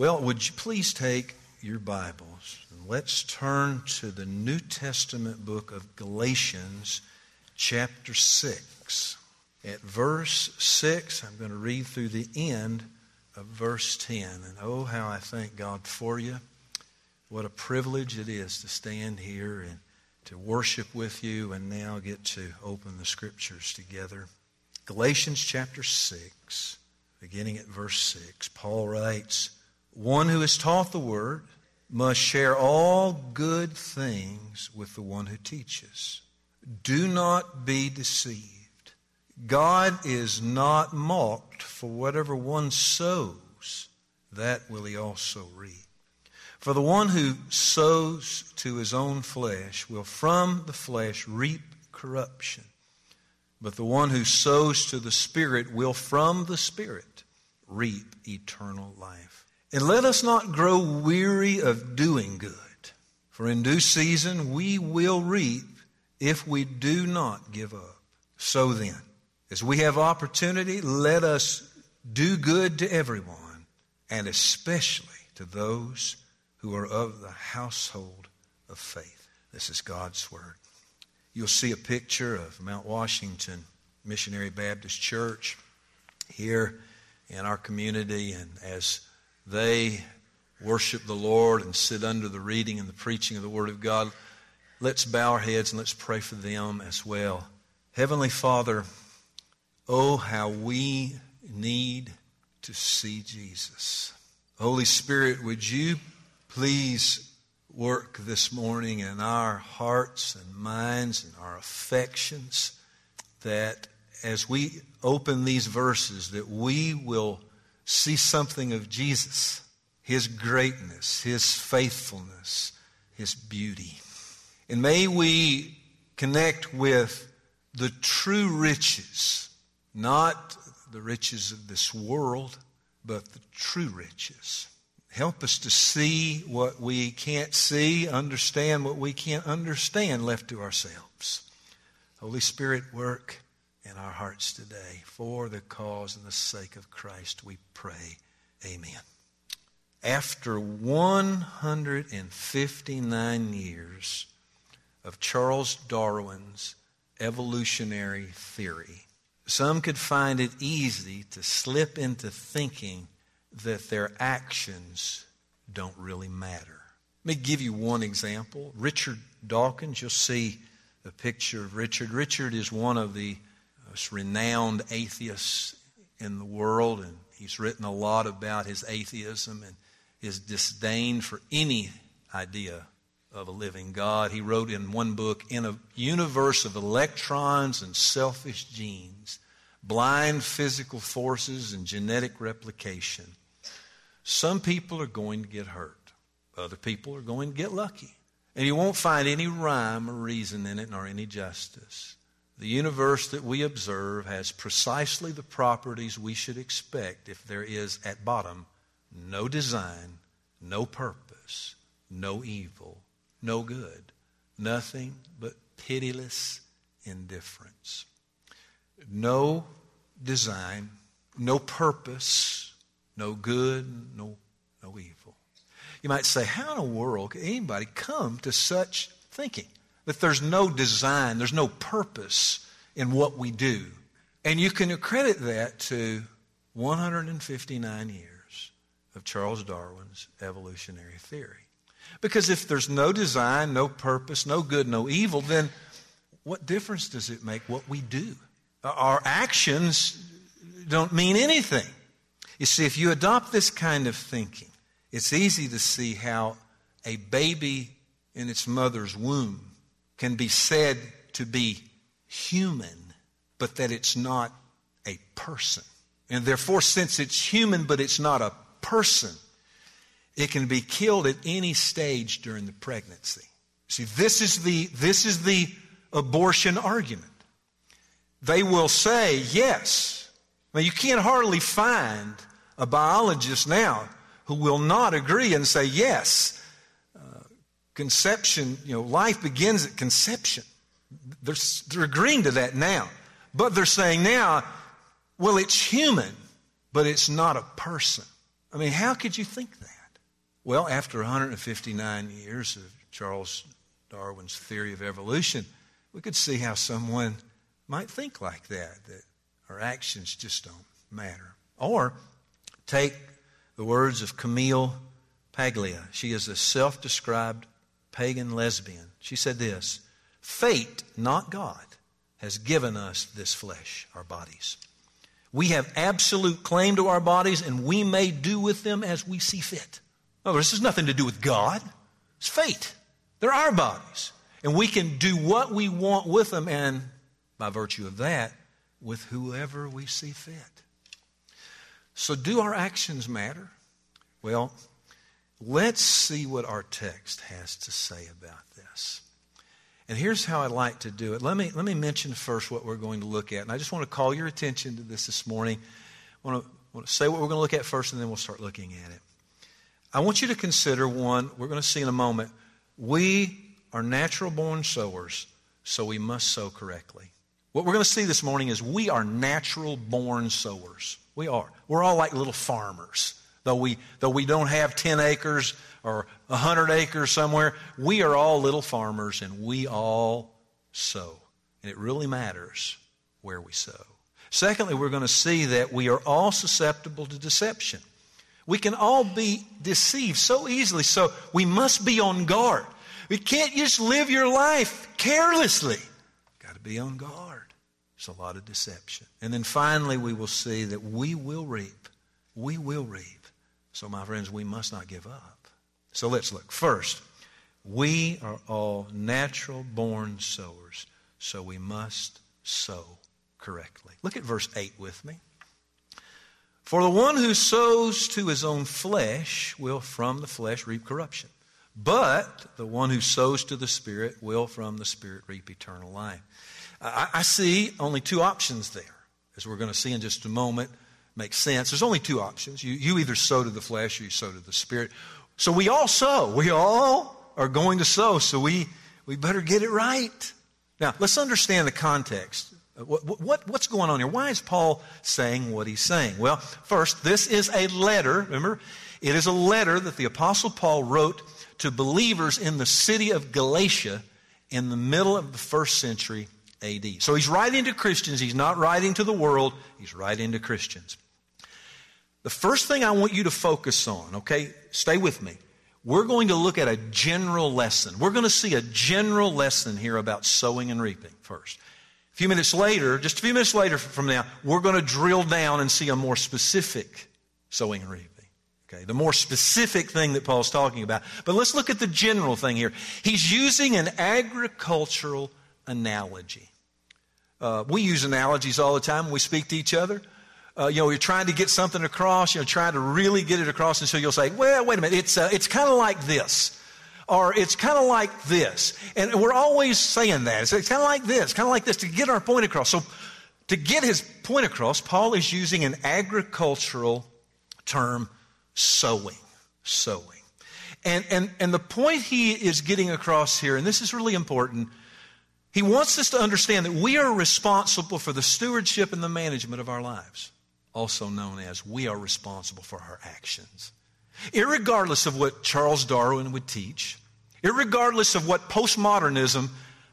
Well, would you please take your Bibles and let's turn to the New Testament book of Galatians, chapter 6. At verse 6, I'm going to read through the end of verse 10. And oh, how I thank God for you. What a privilege it is to stand here and to worship with you and now get to open the scriptures together. Galatians chapter 6, beginning at verse 6, Paul writes, one who is taught the word must share all good things with the one who teaches. Do not be deceived. God is not mocked, for whatever one sows, that will he also reap. For the one who sows to his own flesh will from the flesh reap corruption. But the one who sows to the Spirit will from the Spirit reap eternal life. And let us not grow weary of doing good, for in due season we will reap if we do not give up. So then, as we have opportunity, let us do good to everyone, and especially to those who are of the household of faith. This is God's Word. You'll see a picture of Mount Washington Missionary Baptist Church here in our community, and as they worship the Lord and sit under the reading and the preaching of the Word of God, let's bow our heads and let's pray for them as well. Heavenly Father, oh, how we need to see Jesus. Holy Spirit, would you please work this morning in our hearts and minds and our affections that as we open these verses that we will see something of Jesus, His greatness, His faithfulness, His beauty. And may we connect with the true riches, not the riches of this world, but the true riches. Help us to see what we can't see, understand what we can't understand left to ourselves. Holy Spirit, work in our hearts today. For the cause and the sake of Christ, we pray. Amen. After 159 years of Charles Darwin's evolutionary theory, some could find it easy to slip into thinking that their actions don't really matter. Let me give you one example. Richard Dawkins, you'll see a picture of Richard. Richard is one of the most renowned atheist in the world, and he's written a lot about his atheism and his disdain for any idea of a living God. He wrote in one book, In a universe of electrons and selfish genes, blind physical forces and genetic replication, some people are going to get hurt. Other people are going to get lucky. And you won't find any rhyme or reason in it nor any justice. The universe that we observe has precisely the properties we should expect if there is, at bottom, no design, no purpose, no evil, no good, nothing but pitiless indifference. No design, no purpose, no good, no, no evil. You might say, how in the world could anybody come to such thinking? That there's no design, there's no purpose in what we do. And you can accredit that to 159 years of Charles Darwin's evolutionary theory. Because if there's no design, no purpose, no good, no evil, then what difference does it make what we do? Uh, our actions don't mean anything. You see, if you adopt this kind of thinking, it's easy to see how a baby in its mother's womb can be said to be human, but that it's not a person. And therefore, since it's human, but it's not a person, it can be killed at any stage during the pregnancy. See, this is the, this is the abortion argument. They will say, yes. Now, you can't hardly find a biologist now who will not agree and say, yes, conception, you know, life begins at conception. They're, they're agreeing to that now. But they're saying now, well, it's human, but it's not a person. I mean, how could you think that? Well, after 159 years of Charles Darwin's theory of evolution, we could see how someone might think like that, that our actions just don't matter. Or take the words of Camille Paglia. She is a self described pagan lesbian. She said this Fate, not God, has given us this flesh, our bodies. We have absolute claim to our bodies, and we may do with them as we see fit. No, this has nothing to do with God. It's fate. They're our bodies. And we can do what we want with them, and by virtue of that, with whoever we see fit. So, do our actions matter? Well, let's see what our text has to say about this. And here's how I'd like to do it. Let me, let me mention first what we're going to look at. And I just want to call your attention to this this morning. I want to, want to say what we're going to look at first, and then we'll start looking at it. I want you to consider one, we're going to see in a moment. We are natural born sowers, so we must sow correctly. What we're going to see this morning is we are natural born sowers. We are. We're all like little farmers. Though we, though we don't have 10 acres or 100 acres somewhere, we are all little farmers and we all sow. And it really matters where we sow. Secondly, we're going to see that we are all susceptible to deception. We can all be deceived so easily, so we must be on guard. We can't just live your life carelessly. Got to be on guard. There's a lot of deception. And then finally, we will see that we will reap. We will reap. So, my friends, we must not give up. So let's look. First, we are all natural born sowers, so we must sow correctly. Look at verse 8 with me. For the one who sows to his own flesh will from the flesh reap corruption. But the one who sows to the Spirit will from the Spirit reap eternal life. I, I see only two options there, as we're going to see in just a moment. Makes sense. There's only two options. You, you either sow to the flesh or you sow to the spirit. So we all sow. We all are going to sow, so we, we better get it right. Now, let's understand the context. Uh, what, what, what's going on here? Why is Paul saying what he's saying? Well, first, this is a letter. Remember, it is a letter that the Apostle Paul wrote to believers in the city of Galatia in the middle of the first century AD. So he's writing to Christians. He's not writing to the world. He's writing to Christians. The first thing I want you to focus on, okay, stay with me. We're going to look at a general lesson. We're going to see a general lesson here about sowing and reaping first. A few minutes later, just a few minutes later from now, we're going to drill down and see a more specific sowing and reaping. Okay, the more specific thing that Paul's talking about. But let's look at the general thing here. He's using an agricultural analogy. Uh, we use analogies all the time when we speak to each other. Uh, you know, you're trying to get something across, you know, trying to really get it across, and so you'll say, well, wait a minute, it's, uh, it's kind of like this. Or it's kind of like this. And we're always saying that. It's, it's kind of like this, kind of like this to get our point across. So, to get his point across, Paul is using an agricultural term, sowing. Sowing. And, and, and the point he is getting across here, and this is really important, he wants us to understand that we are responsible for the stewardship and the management of our lives, also known as we are responsible for our actions. Irregardless of what Charles Darwin would teach, irregardless of what postmodernism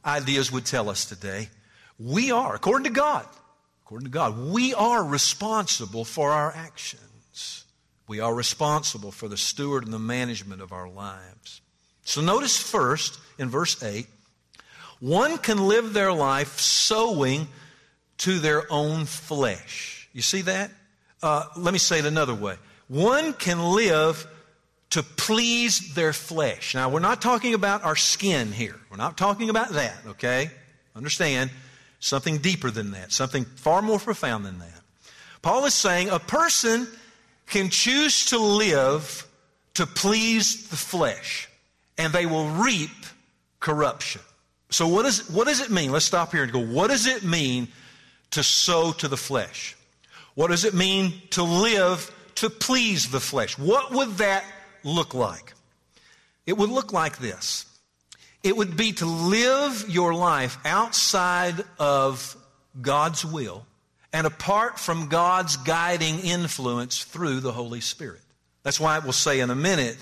ideas would tell us today, we are, according to God, according to God, we are responsible for our actions. We are responsible for the steward and the management of our lives. So notice first in verse 8, one can live their life sowing to their own flesh. You see that? Uh, let me say it another way. One can live to please their flesh. Now, we're not talking about our skin here. We're not talking about that, okay? Understand, something deeper than that, something far more profound than that. Paul is saying a person can choose to live to please the flesh, and they will reap corruption. So, what, is, what does it mean? Let's stop here and go. What does it mean to sow to the flesh? What does it mean to live to please the flesh? What would that look like? It would look like this it would be to live your life outside of God's will and apart from God's guiding influence through the Holy Spirit. That's why it will say in a minute,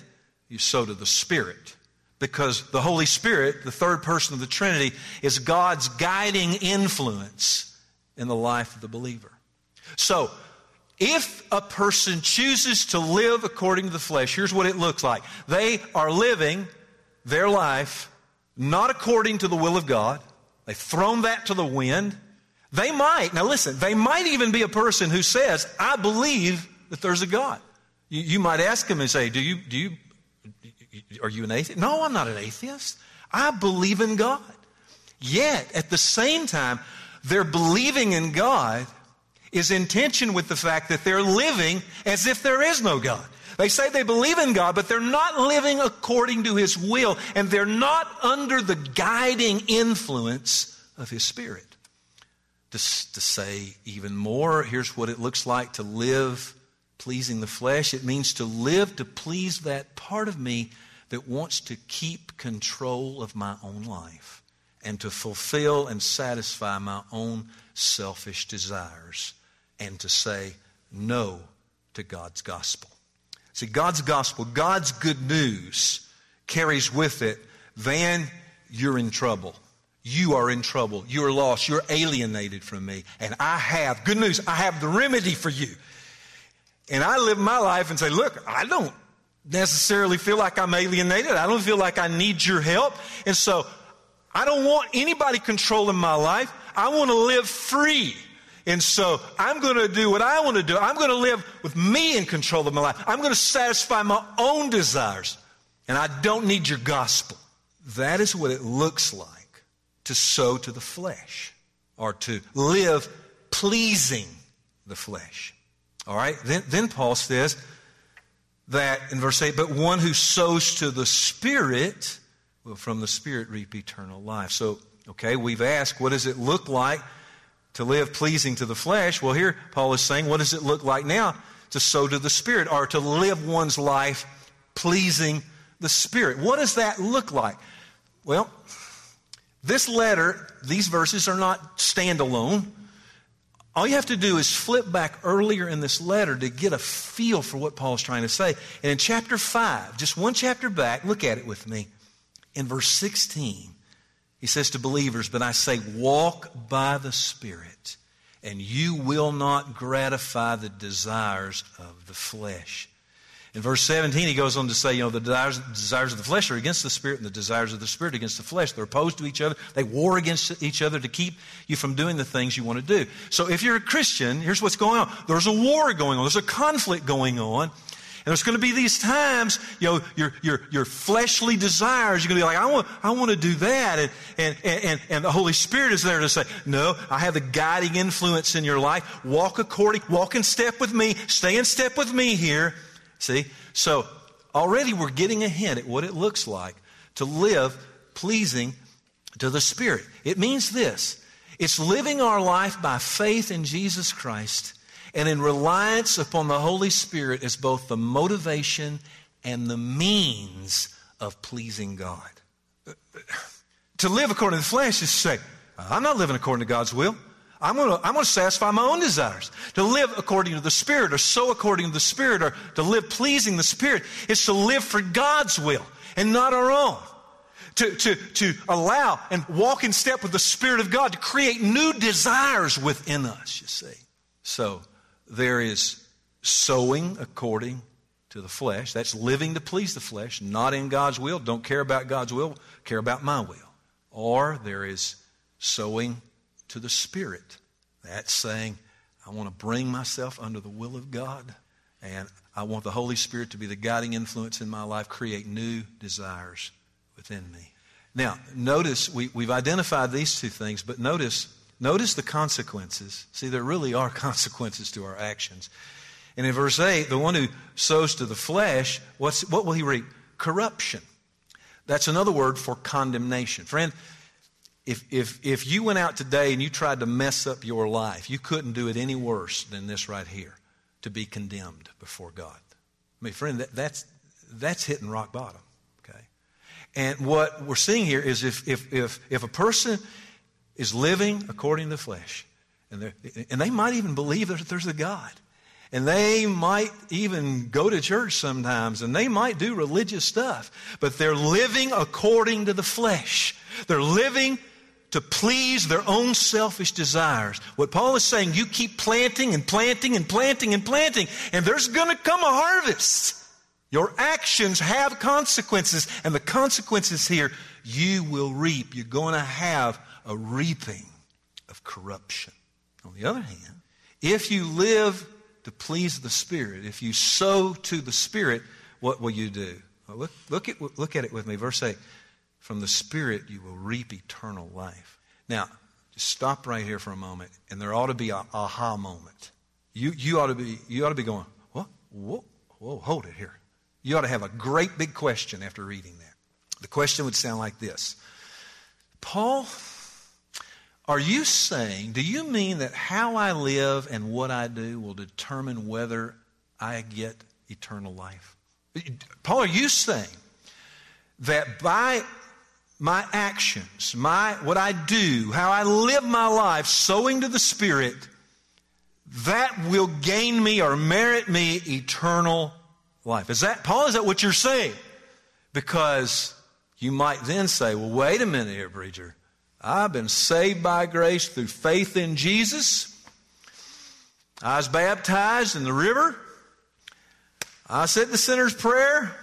you sow to the Spirit. Because the Holy Spirit, the third person of the Trinity, is God's guiding influence in the life of the believer. So, if a person chooses to live according to the flesh, here's what it looks like. They are living their life not according to the will of God. They've thrown that to the wind. They might, now listen, they might even be a person who says, I believe that there's a God. You, you might ask them and say, Do you, do you, are you an atheist? No, I'm not an atheist. I believe in God. Yet, at the same time, their believing in God is in tension with the fact that they're living as if there is no God. They say they believe in God, but they're not living according to His will, and they're not under the guiding influence of His Spirit. To, to say even more, here's what it looks like to live pleasing the flesh. It means to live to please that part of me that wants to keep control of my own life and to fulfill and satisfy my own selfish desires and to say no to God's gospel. See, God's gospel, God's good news carries with it, Van, you're in trouble. You are in trouble. You're lost. You're alienated from me. And I have, good news, I have the remedy for you. And I live my life and say, look, I don't necessarily feel like I'm alienated. I don't feel like I need your help. And so I don't want anybody controlling my life. I want to live free. And so I'm going to do what I want to do. I'm going to live with me in control of my life. I'm going to satisfy my own desires. And I don't need your gospel. That is what it looks like to sow to the flesh or to live pleasing the flesh. All right? Then, then Paul says that in verse 8, but one who sows to the Spirit will from the Spirit reap eternal life. So, okay, we've asked, what does it look like to live pleasing to the flesh? Well, here Paul is saying, what does it look like now to sow to the Spirit or to live one's life pleasing the Spirit? What does that look like? Well, this letter, these verses are not standalone. All you have to do is flip back earlier in this letter to get a feel for what Paul's trying to say. And in chapter 5, just one chapter back, look at it with me. In verse 16, he says to believers, But I say, walk by the Spirit, and you will not gratify the desires of the flesh. In verse 17, he goes on to say, you know, the desires, desires, of the flesh are against the spirit, and the desires of the spirit against the flesh. They're opposed to each other. They war against each other to keep you from doing the things you want to do. So if you're a Christian, here's what's going on. There's a war going on. There's a conflict going on. And there's going to be these times, you know, your, your, your fleshly desires, you're going to be like, I want, I want to do that. And, and, and, and the Holy Spirit is there to say, no, I have the guiding influence in your life. Walk according, walk in step with me. Stay in step with me here. See? So already we're getting a hint at what it looks like to live pleasing to the Spirit. It means this it's living our life by faith in Jesus Christ and in reliance upon the Holy Spirit as both the motivation and the means of pleasing God. To live according to the flesh is to say, I'm not living according to God's will. I'm going, to, I'm going to satisfy my own desires. To live according to the Spirit or sow according to the Spirit or to live pleasing the Spirit is to live for God's will and not our own. To, to, to allow and walk in step with the Spirit of God to create new desires within us, you see. So there is sowing according to the flesh. That's living to please the flesh, not in God's will. Don't care about God's will, care about my will. Or there is sowing to the Spirit. That's saying, I want to bring myself under the will of God, and I want the Holy Spirit to be the guiding influence in my life, create new desires within me. Now, notice we, we've identified these two things, but notice, notice the consequences. See, there really are consequences to our actions. And in verse 8, the one who sows to the flesh, what will he reap? Corruption. That's another word for condemnation. Friend, if, if, if you went out today and you tried to mess up your life, you couldn't do it any worse than this right here to be condemned before God. I mean, friend, that, that's, that's hitting rock bottom. Okay? And what we're seeing here is if, if, if, if a person is living according to the flesh, and, and they might even believe that there's a God, and they might even go to church sometimes and they might do religious stuff, but they're living according to the flesh. They're living to please their own selfish desires. What Paul is saying, you keep planting and planting and planting and planting, and there's going to come a harvest. Your actions have consequences, and the consequences here, you will reap. You're going to have a reaping of corruption. On the other hand, if you live to please the Spirit, if you sow to the Spirit, what will you do? Well, look, look, at, look at it with me. Verse 8 From the Spirit you will reap eternal life. Now, just stop right here for a moment, and there ought to be an aha moment. You, you, ought to be, you ought to be going, what? Whoa, whoa, hold it here. You ought to have a great big question after reading that. The question would sound like this Paul, are you saying, do you mean that how I live and what I do will determine whether I get eternal life? Paul, are you saying that by my actions, my what I do, how I live my life, sowing to the Spirit, that will gain me or merit me eternal life. Is that, Paul, is that what you're saying? Because you might then say, well, wait a minute here, preacher. I've been saved by grace through faith in Jesus. I was baptized in the river. I said the sinner's prayer.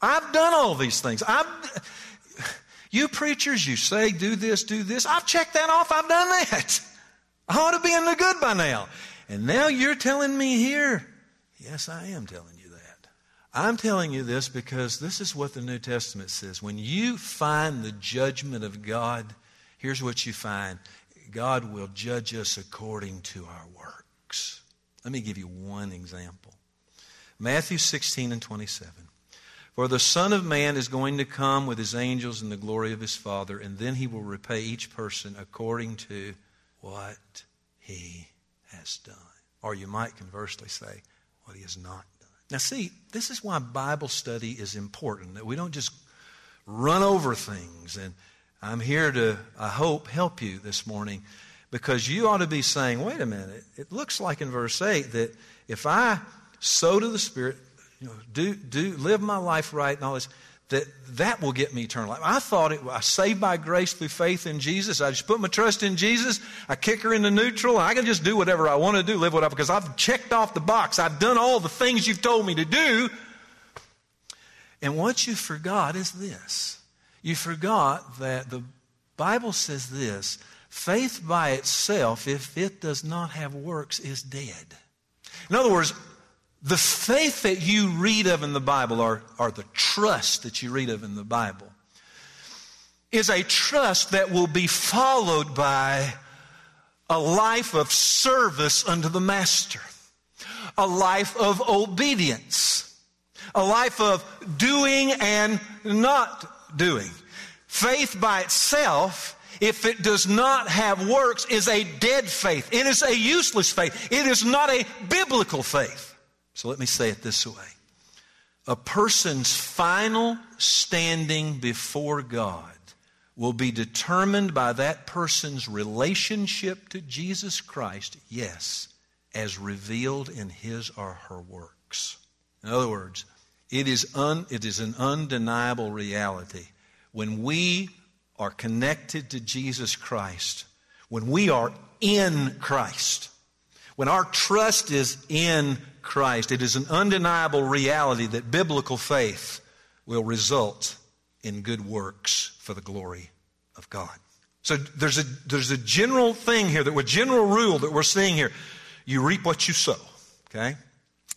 I've done all these things. I've, you preachers, you say do this, do this. I've checked that off. I've done that. I ought to be in the good by now. And now you're telling me here. Yes, I am telling you. That. I'm telling you this because this is what the New Testament says. When you find the judgment of God, here's what you find God will judge us according to our works. Let me give you one example Matthew 16 and 27. For the Son of Man is going to come with his angels in the glory of his Father, and then he will repay each person according to what he has done. Or you might conversely say, what he has not done. now, see, this is why Bible study is important, that we don't just run over things. And I'm here to, I hope, help you this morning because you ought to be saying, wait a minute, it looks like in verse 8 that if I sow to the Spirit, you know, do, do, live my life right and all this, that that will get me eternal life. I thought it, I saved by grace through faith in Jesus. I just put my trust in Jesus. I kick her into neutral. And I can just do whatever I want to do, live whatever, because I've checked off the box. I've done all the things you've told me to do. And what you forgot is this. You forgot that the Bible says this faith by itself, if it does not have works, is dead. In other words, the faith that you read of in the Bible, or, or the trust that you read of in the Bible, is a trust that will be followed by a life of service unto the Master, a life of obedience, a life of doing and not doing. Faith by itself, if it does not have works, is a dead faith. It is a useless faith. It is not a biblical faith. So let me say it this way a person's final standing before God will be determined by that person's relationship to Jesus Christ, yes, as revealed in his or her works. In other words, it is, un, it is an undeniable reality. When we are connected to Jesus Christ, when we are in Christ, when our trust is in Christ, it is an undeniable reality that biblical faith will result in good works for the glory of God. So there's a, there's a general thing here, that a general rule that we're seeing here. You reap what you sow, okay?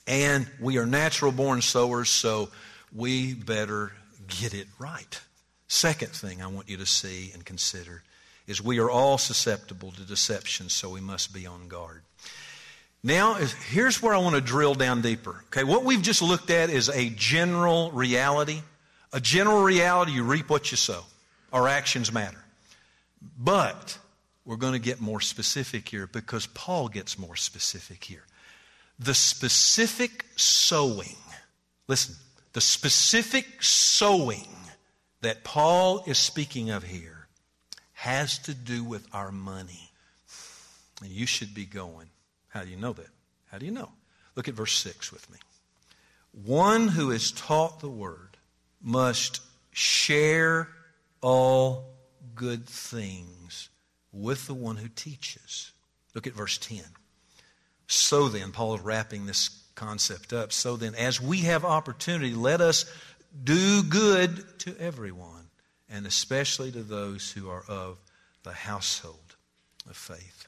And we are natural born sowers, so we better get it right. Second thing I want you to see and consider is we are all susceptible to deception, so we must be on guard. Now, here's where I want to drill down deeper. Okay, what we've just looked at is a general reality. A general reality, you reap what you sow. Our actions matter. But we're going to get more specific here because Paul gets more specific here. The specific sowing, listen, the specific sowing that Paul is speaking of here has to do with our money. And you should be going, how do you know that? How do you know? Look at verse 6 with me. One who is taught the word must share all good things with the one who teaches. Look at verse 10. So then, Paul is wrapping this concept up. So then, as we have opportunity, let us do good to everyone, and especially to those who are of the household of faith.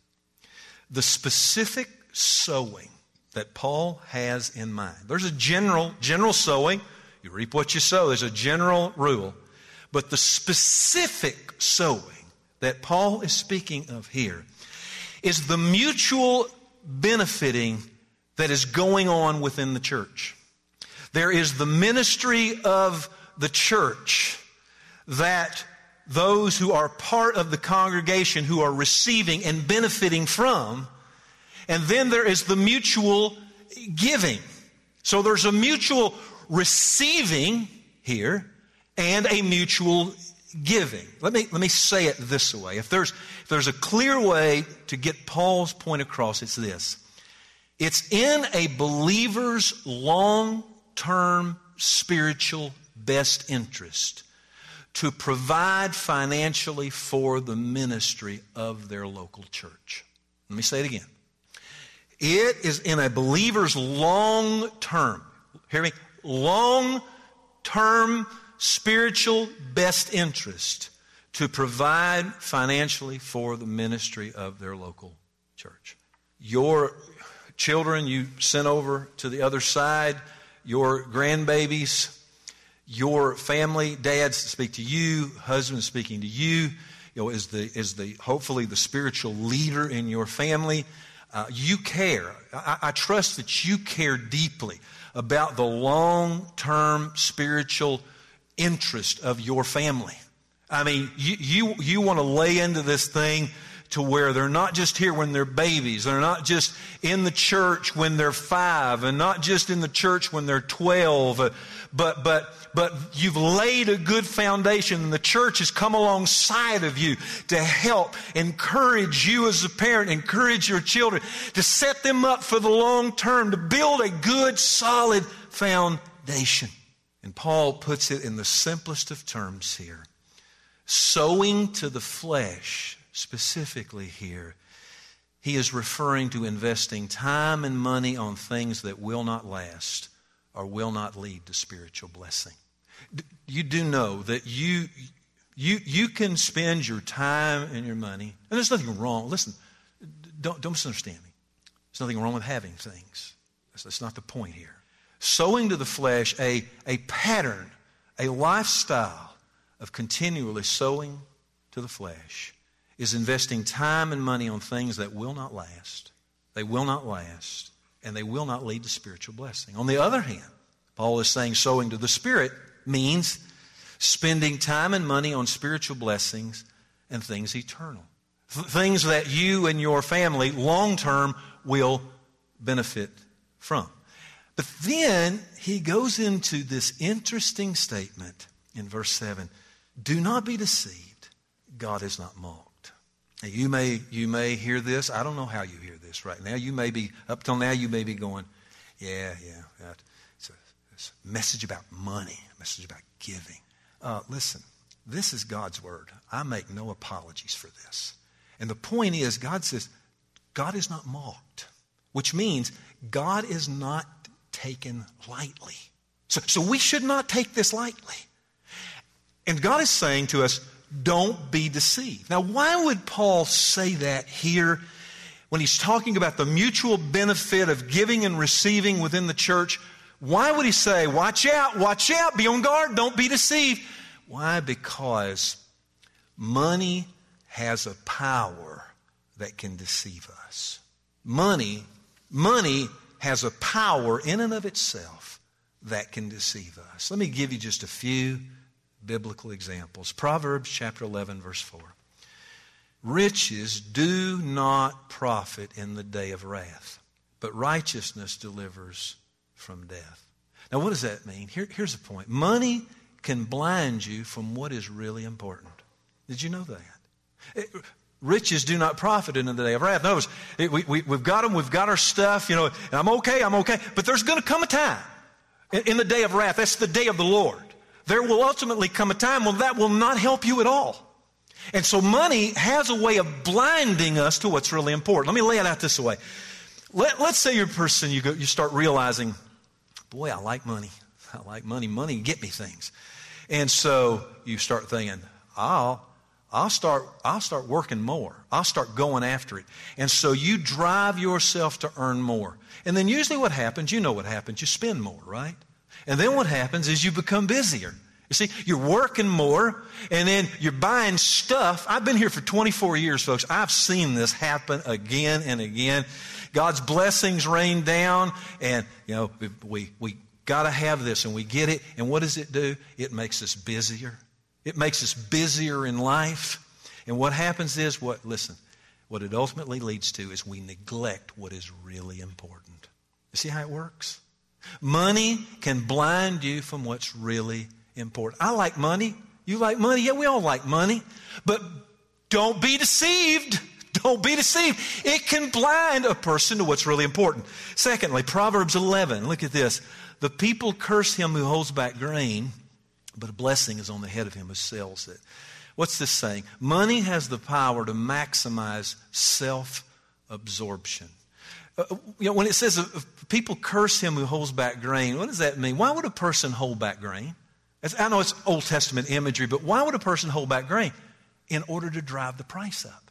The specific sowing that Paul has in mind. There's a general, general sowing. You reap what you sow. There's a general rule. But the specific sowing that Paul is speaking of here is the mutual benefiting that is going on within the church. There is the ministry of the church that those who are part of the congregation who are receiving and benefiting from. And then there is the mutual giving. So there's a mutual receiving here and a mutual giving. Let me, let me say it this way. If there's, if there's a clear way to get Paul's point across, it's this. It's in a believer's long term spiritual best interest to provide financially for the ministry of their local church. Let me say it again. It is in a believer's long term, hear me, long term spiritual best interest to provide financially for the ministry of their local church. Your children you sent over to the other side, your grandbabies, your family, dads speak to you, husbands speaking to you, you know, is the, is the, hopefully the spiritual leader in your family. Uh, you care. I, I trust that you care deeply about the long term spiritual interest of your family. I mean, you, you, you want to lay into this thing to where they're not just here when they're babies. They're not just in the church when they're five and not just in the church when they're 12. But, but, but you've laid a good foundation and the church has come alongside of you to help encourage you as a parent, encourage your children, to set them up for the long term, to build a good, solid foundation. And Paul puts it in the simplest of terms here sowing to the flesh, specifically here, he is referring to investing time and money on things that will not last or will not lead to spiritual blessing. You do know that you, you, you can spend your time and your money, and there's nothing wrong. Listen, don't, don't misunderstand me. There's nothing wrong with having things. That's, that's not the point here. Sowing to the flesh a, a pattern, a lifestyle of continually sowing to the flesh is investing time and money on things that will not last. They will not last, and they will not lead to spiritual blessing. On the other hand, Paul is saying sowing to the Spirit means spending time and money on spiritual blessings and things eternal. things that you and your family long term will benefit from. But then he goes into this interesting statement in verse 7 Do not be deceived, God is not mocked. You may, you may hear this. I don't know how you hear this right now. You may be, up till now, you may be going, Yeah, yeah, it's a, it's a message about money, a message about giving. Uh, listen, this is God's word. I make no apologies for this. And the point is, God says, God is not mocked, which means God is not taken lightly. So, so we should not take this lightly. And God is saying to us, don't be deceived. Now, why would Paul say that here when he's talking about the mutual benefit of giving and receiving within the church? Why would he say, watch out, watch out, be on guard, don't be deceived? Why? Because money has a power that can deceive us. Money, money has a power in and of itself that can deceive us. Let me give you just a few biblical examples. Proverbs chapter 11, verse 4. Riches do not profit in the day of wrath, but righteousness delivers from death. Now, what does that mean? Here, here's the point money can blind you from what is really important. Did you know that? It, riches do not profit in the day of wrath. In other words, it, we, we, we've got them, we've got our stuff, you know, and I'm okay, I'm okay. But there's going to come a time in, in the day of wrath. That's the day of the Lord. There will ultimately come a time when that will not help you at all. And so money has a way of blinding us to what's really important. Let me lay it out this way. Let, us say you're a person, you, go, you start realizing, boy, I like money. I like money. Money get me things. And so you start thinking, I'll, I'll start, I'll start working more. I'll start going after it. And so you drive yourself to earn more. And then usually what happens, you know what happens, you spend more, right? And then what happens is you become busier. You see, you're working more and then you're buying stuff. I've been here for 24 years, folks. I've seen this happen again and again. God's blessings rain down and, you know, we, we got to have this and we get it. And what does it do? It makes us busier. It makes us busier in life. And what happens is what, listen, what it ultimately leads to is we neglect what is really important. You see how it works? Money can blind you from what's really important. I like money. You like money? Yeah, we all like money. But don't be deceived. Don't be deceived. It can blind a person to what's really important. Secondly, Proverbs 11. Look at this. The people curse him who holds back grain, but a blessing is on the head of him who sells it. What's this saying? Money has the power to maximize self absorption. Uh, you know, when it says people curse him who holds back grain, what does that mean? Why would a person hold back grain? I know it's Old Testament imagery, but why would a person hold back grain? In order to drive the price up.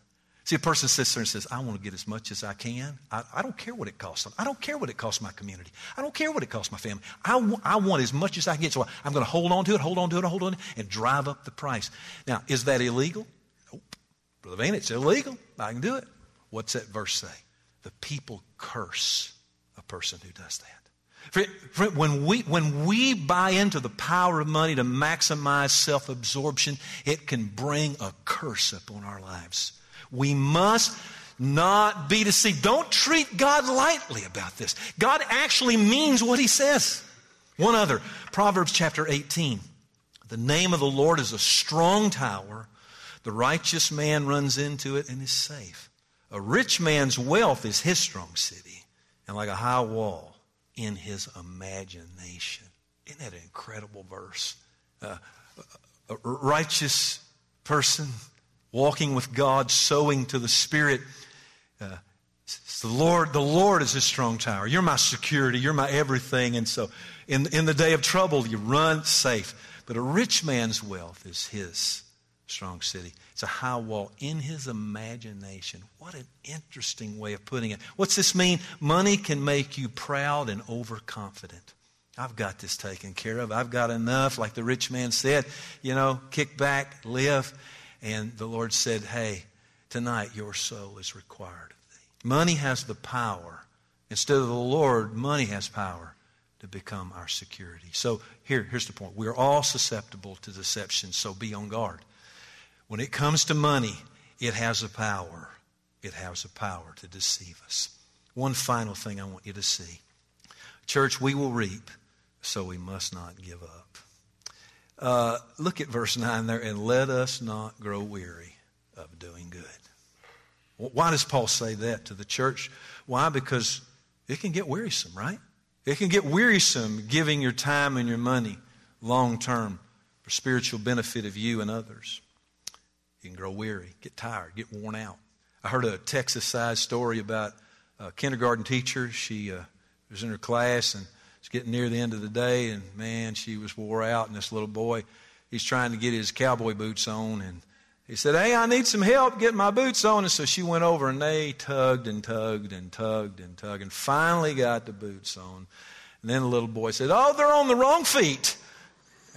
See, a person sits there and says, I want to get as much as I can. I, I, don't care what it costs them. I don't care what it costs my community. I don't care what it costs my family. I, w- I want as much as I can get. So I'm going to hold on to it, hold on to it, hold on to it, and drive up the price. Now, is that illegal? Nope. Brother Van, it's illegal. I can do it. What's that verse say? The people curse a person who does that. When we, when we buy into the power of money to maximize self absorption, it can bring a curse upon our lives. We must not be deceived. Don't treat God lightly about this. God actually means what he says. One other, Proverbs chapter 18. The name of the Lord is a strong tower. The righteous man runs into it and is safe. A rich man's wealth is his strong city, and like a high wall in his imagination. Isn't that an incredible verse? Uh, a righteous person walking with God, sowing to the Spirit. Uh, the Lord, the Lord is his strong tower. You're my security. You're my everything. And so in, in the day of trouble, you run safe. But a rich man's wealth is his strong city. It's a high wall in his imagination. What an interesting way of putting it. What's this mean? Money can make you proud and overconfident. I've got this taken care of. I've got enough. Like the rich man said, you know, kick back, live. And the Lord said, hey, tonight your soul is required of thee. Money has the power. Instead of the Lord, money has power to become our security. So here, here's the point. We're all susceptible to deception, so be on guard. When it comes to money, it has a power. It has a power to deceive us. One final thing I want you to see. Church, we will reap, so we must not give up. Uh, look at verse 9 there, and let us not grow weary of doing good. Why does Paul say that to the church? Why? Because it can get wearisome, right? It can get wearisome giving your time and your money long term for spiritual benefit of you and others. You can grow weary, get tired, get worn out. I heard a Texas sized story about a kindergarten teacher. She uh, was in her class and it's getting near the end of the day, and man, she was wore out. And this little boy, he's trying to get his cowboy boots on, and he said, Hey, I need some help getting my boots on. And so she went over and they tugged and tugged and tugged and tugged and finally got the boots on. And then the little boy said, Oh, they're on the wrong feet.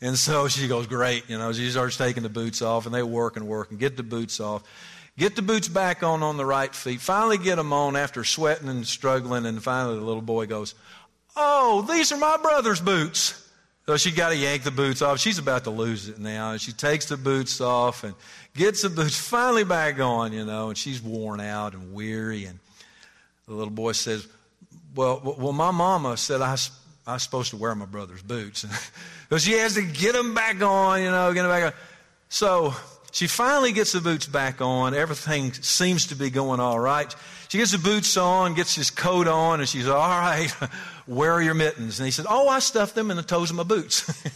And so she goes, Great. You know, she starts taking the boots off, and they work and work and get the boots off. Get the boots back on on the right feet. Finally get them on after sweating and struggling. And finally the little boy goes, Oh, these are my brother's boots. So she got to yank the boots off. She's about to lose it now. And she takes the boots off and gets the boots finally back on, you know, and she's worn out and weary. And the little boy says, Well, well my mama said I I was supposed to wear my brother's boots. so she has to get them back on, you know, get them back on. So she finally gets the boots back on. Everything seems to be going all right. She gets the boots on, gets his coat on, and she's all right. Where are your mittens? And he said, Oh, I stuffed them in the toes of my boots.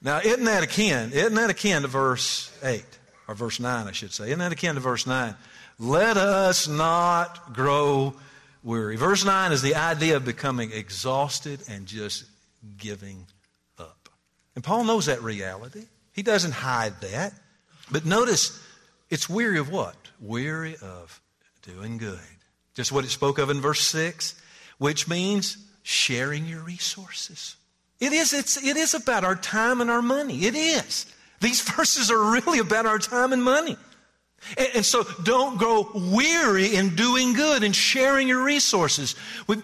now, isn't that akin? Isn't that akin to verse 8? Or verse 9, I should say. Isn't that akin to verse 9? Let us not grow weary. Verse 9 is the idea of becoming exhausted and just giving up. And Paul knows that reality. He doesn't hide that. But notice, it's weary of what? Weary of doing good. Just what it spoke of in verse 6, which means sharing your resources. It is, it's, it is about our time and our money. It is. These verses are really about our time and money. And, and so don't grow weary in doing good and sharing your resources. We,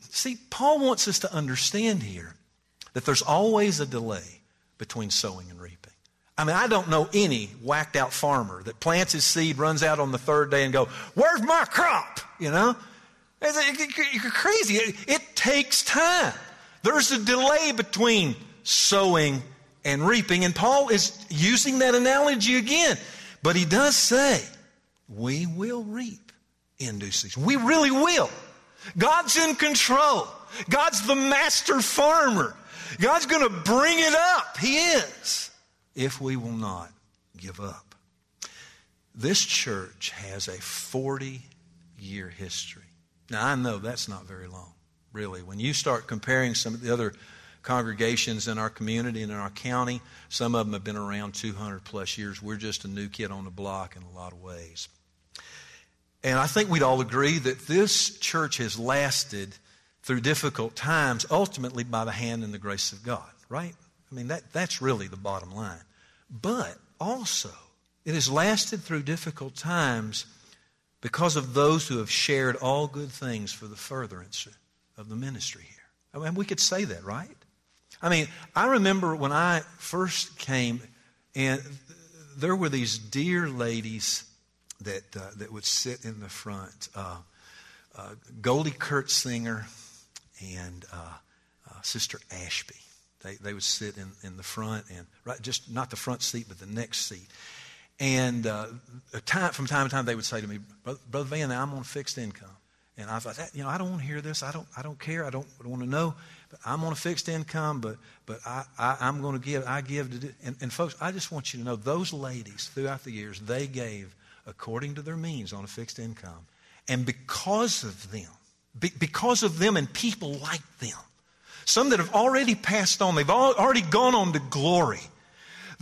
see, Paul wants us to understand here that there's always a delay between sowing and reaping. I mean, I don't know any whacked out farmer that plants his seed, runs out on the third day and go, where's my crop? You know? You're crazy. It takes time. There's a delay between sowing and reaping. And Paul is using that analogy again. But he does say, we will reap in due season. We really will. God's in control. God's the master farmer. God's going to bring it up. He is. If we will not give up. This church has a 40 year history. Now, I know that's not very long, really. When you start comparing some of the other congregations in our community and in our county, some of them have been around 200 plus years. We're just a new kid on the block in a lot of ways. And I think we'd all agree that this church has lasted through difficult times, ultimately by the hand and the grace of God, right? I mean, that, that's really the bottom line. But also, it has lasted through difficult times because of those who have shared all good things for the furtherance of the ministry here. I mean, we could say that, right? I mean, I remember when I first came, and there were these dear ladies that, uh, that would sit in the front. Uh, uh, Goldie Kurtzinger and uh, uh, Sister Ashby. They, they would sit in, in the front and right, just not the front seat, but the next seat. And uh, time, from time to time, they would say to me, Brother Van, I'm on fixed income. And I thought, you know, I don't want to hear this. I don't, I don't care. I don't, I don't want to know. But I'm on a fixed income, but, but I, I, am going to give. I give to. Do, and, and folks, I just want you to know those ladies throughout the years, they gave according to their means on a fixed income. And because of them, be, because of them and people like them, some that have already passed on, they've all, already gone on to glory.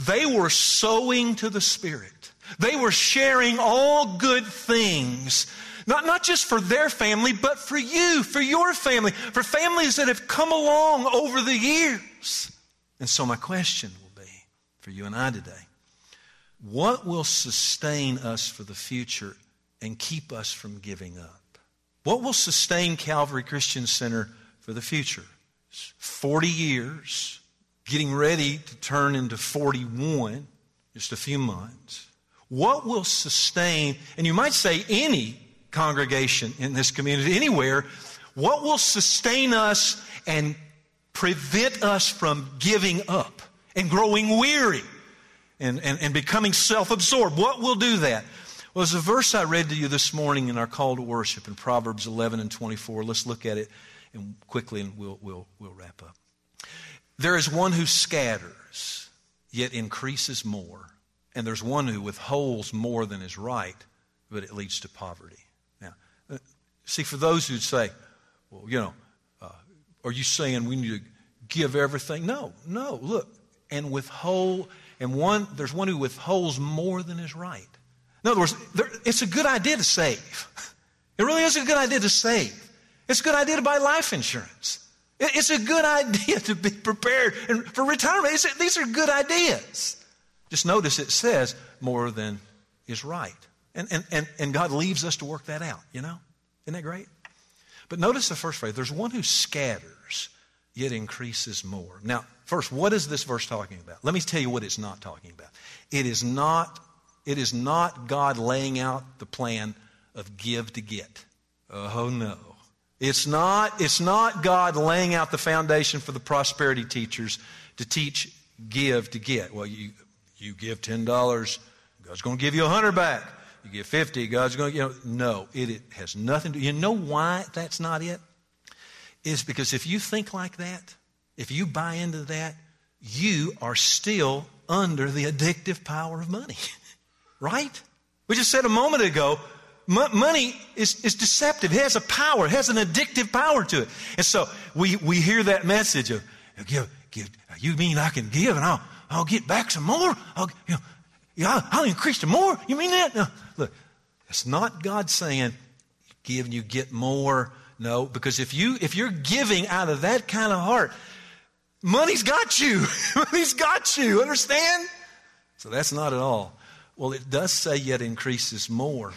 They were sowing to the Spirit. They were sharing all good things, not, not just for their family, but for you, for your family, for families that have come along over the years. And so, my question will be for you and I today what will sustain us for the future and keep us from giving up? What will sustain Calvary Christian Center for the future? 40 years, getting ready to turn into 41, just a few months. What will sustain, and you might say any congregation in this community, anywhere, what will sustain us and prevent us from giving up and growing weary and, and, and becoming self absorbed? What will do that? Well, there's a verse I read to you this morning in our call to worship in Proverbs 11 and 24. Let's look at it and quickly and we'll, we'll, we'll wrap up. There is one who scatters, yet increases more. And there's one who withholds more than is right, but it leads to poverty. See, for those who'd say, well, you know, uh, are you saying we need to give everything? No, no. Look, and withhold, and one, there's one who withholds more than is right. In other words, there, it's a good idea to save. It really is a good idea to save. It's a good idea to buy life insurance. It's a good idea to be prepared and, for retirement. It's, these are good ideas. Just notice it says more than is right. And, and, and, and God leaves us to work that out, you know? Isn't that great? But notice the first phrase there's one who scatters, yet increases more. Now, first, what is this verse talking about? Let me tell you what it's not talking about. It is not, it is not God laying out the plan of give to get. Oh, no. It's not, it's not God laying out the foundation for the prosperity teachers to teach give to get. Well, you, you give $10, God's going to give you a 100 back. You give 50, God's going to, you know, no, it, it has nothing to, you know why that's not it? Is because if you think like that, if you buy into that, you are still under the addictive power of money. right? We just said a moment ago, money is, is deceptive. It has a power. It has an addictive power to it. And so we, we hear that message of, give, give, uh, you mean I can give and I'll, I'll get back some more? I'll, you know, yeah, I'll increase some more. You mean that? No. It's not God saying, give and you get more. No, because if you, if you're giving out of that kind of heart, money's got you. money's got you. Understand? So that's not at all. Well, it does say yet increases more.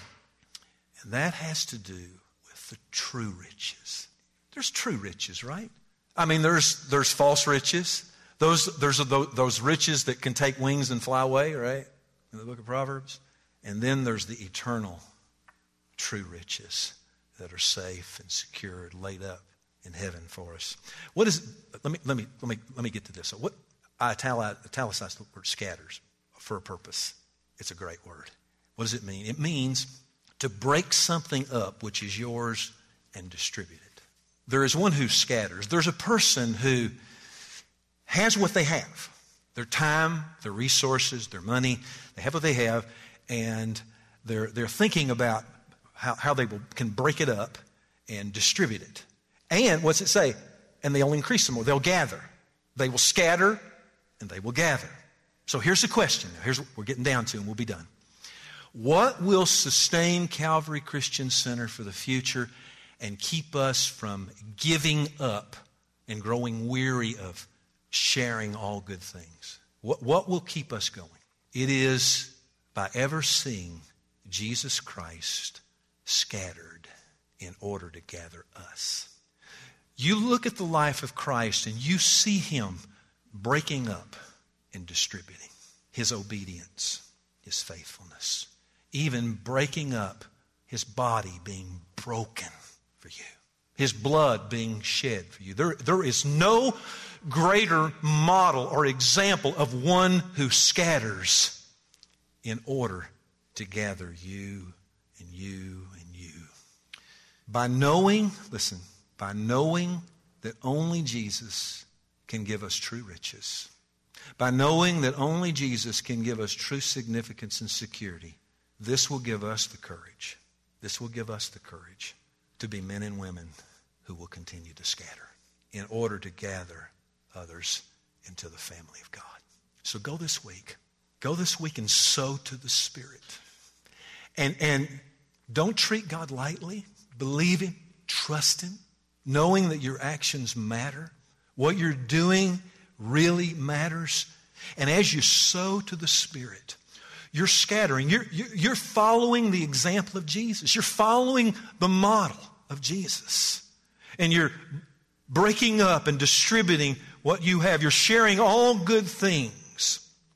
And that has to do with the true riches. There's true riches, right? I mean, there's, there's false riches. Those, there's those riches that can take wings and fly away, right? In the book of Proverbs. And then there's the eternal true riches that are safe and secured, laid up in heaven for us. What is, let me, let me, let me, let me get to this. what, I italicize the word scatters for a purpose. It's a great word. What does it mean? It means to break something up which is yours and distribute it. There is one who scatters. There's a person who has what they have their time, their resources, their money. They have what they have, and they're, they're thinking about how, how they will, can break it up and distribute it. And what's it say? And they'll increase some more. They'll gather. They will scatter and they will gather. So here's the question. Here's what we're getting down to, and we'll be done. What will sustain Calvary Christian Center for the future and keep us from giving up and growing weary of sharing all good things? What, what will keep us going? It is by ever seeing Jesus Christ scattered in order to gather us. You look at the life of Christ and you see him breaking up and distributing his obedience, his faithfulness, even breaking up his body being broken for you, his blood being shed for you. There, there is no greater model or example of one who scatters in order to gather you and you and you. By knowing, listen, by knowing that only Jesus can give us true riches, by knowing that only Jesus can give us true significance and security, this will give us the courage. This will give us the courage to be men and women who will continue to scatter in order to gather others into the family of God. So go this week. Go this week and sow to the Spirit. And, and don't treat God lightly. Believe Him. Trust Him. Knowing that your actions matter. What you're doing really matters. And as you sow to the Spirit, you're scattering. You're, you're following the example of Jesus. You're following the model of Jesus. And you're breaking up and distributing what you have. You're sharing all good things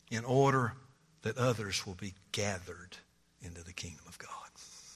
in order that others will be gathered into the kingdom of God.